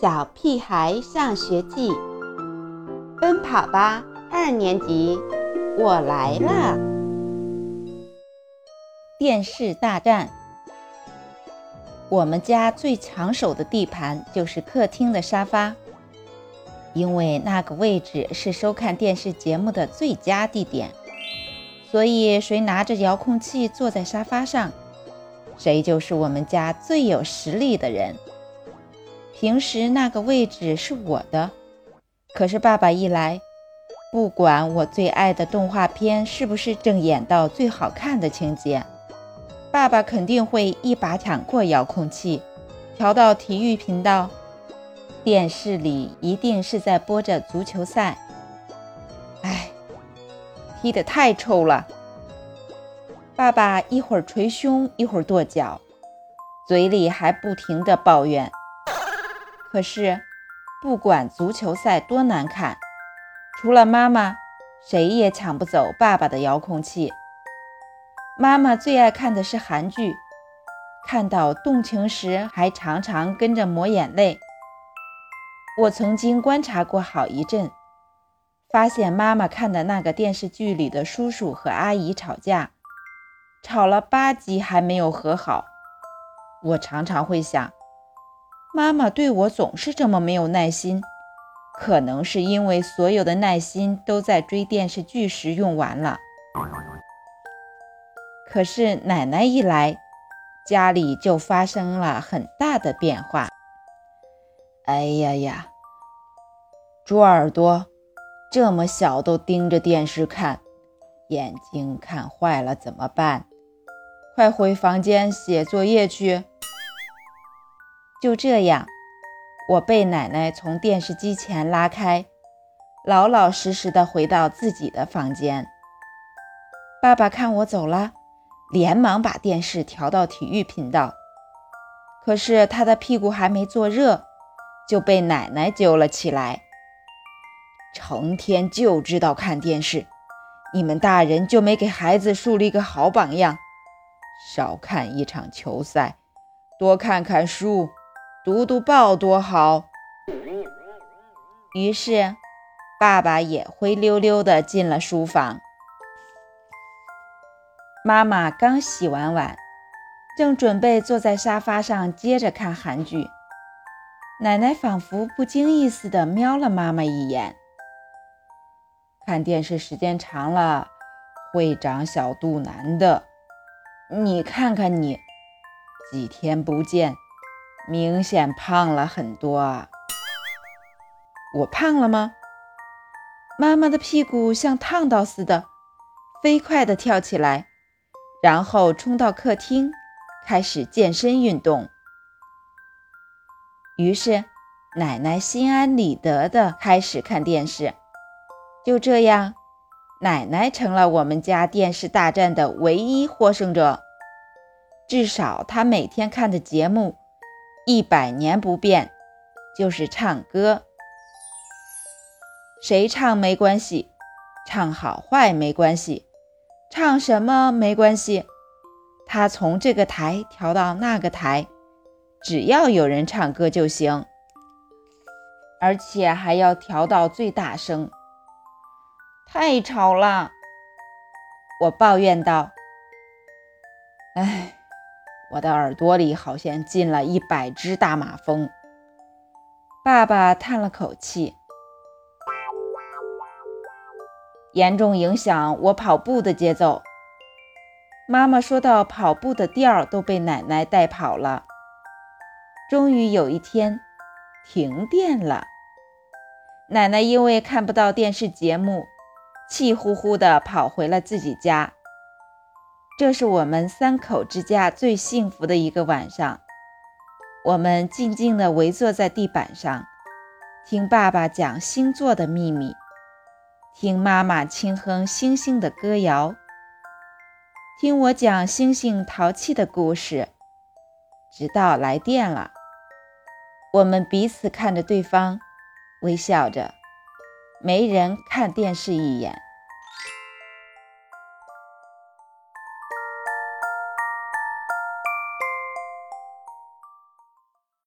小屁孩上学记，奔跑吧二年级，我来了！电视大战。我们家最抢手的地盘就是客厅的沙发，因为那个位置是收看电视节目的最佳地点，所以谁拿着遥控器坐在沙发上，谁就是我们家最有实力的人。平时那个位置是我的，可是爸爸一来，不管我最爱的动画片是不是正演到最好看的情节，爸爸肯定会一把抢过遥控器，调到体育频道。电视里一定是在播着足球赛。哎，踢得太臭了！爸爸一会儿捶胸，一会儿跺脚，嘴里还不停地抱怨。可是，不管足球赛多难看，除了妈妈，谁也抢不走爸爸的遥控器。妈妈最爱看的是韩剧，看到动情时还常常跟着抹眼泪。我曾经观察过好一阵，发现妈妈看的那个电视剧里的叔叔和阿姨吵架，吵了八集还没有和好。我常常会想。妈妈对我总是这么没有耐心，可能是因为所有的耐心都在追电视剧时用完了。可是奶奶一来，家里就发生了很大的变化。哎呀呀，猪耳朵，这么小都盯着电视看，眼睛看坏了怎么办？快回房间写作业去。就这样，我被奶奶从电视机前拉开，老老实实的回到自己的房间。爸爸看我走了，连忙把电视调到体育频道。可是他的屁股还没坐热，就被奶奶揪了起来。成天就知道看电视，你们大人就没给孩子树立个好榜样？少看一场球赛，多看看书。读读报多好。于是，爸爸也灰溜溜地进了书房。妈妈刚洗完碗，正准备坐在沙发上接着看韩剧。奶奶仿佛不经意似的瞄了妈妈一眼。看电视时间长了，会长小肚腩的。你看看你，几天不见。明显胖了很多啊！我胖了吗？妈妈的屁股像烫到似的，飞快地跳起来，然后冲到客厅，开始健身运动。于是，奶奶心安理得地开始看电视。就这样，奶奶成了我们家电视大战的唯一获胜者。至少，她每天看的节目。一百年不变，就是唱歌。谁唱没关系，唱好坏没关系，唱什么没关系。他从这个台调到那个台，只要有人唱歌就行，而且还要调到最大声。太吵了，我抱怨道。唉。我的耳朵里好像进了一百只大马蜂。爸爸叹了口气，严重影响我跑步的节奏。妈妈说到跑步的调都被奶奶带跑了。终于有一天，停电了。奶奶因为看不到电视节目，气呼呼地跑回了自己家。这是我们三口之家最幸福的一个晚上。我们静静地围坐在地板上，听爸爸讲星座的秘密，听妈妈轻哼星星的歌谣，听我讲星星淘气的故事，直到来电了。我们彼此看着对方，微笑着，没人看电视一眼。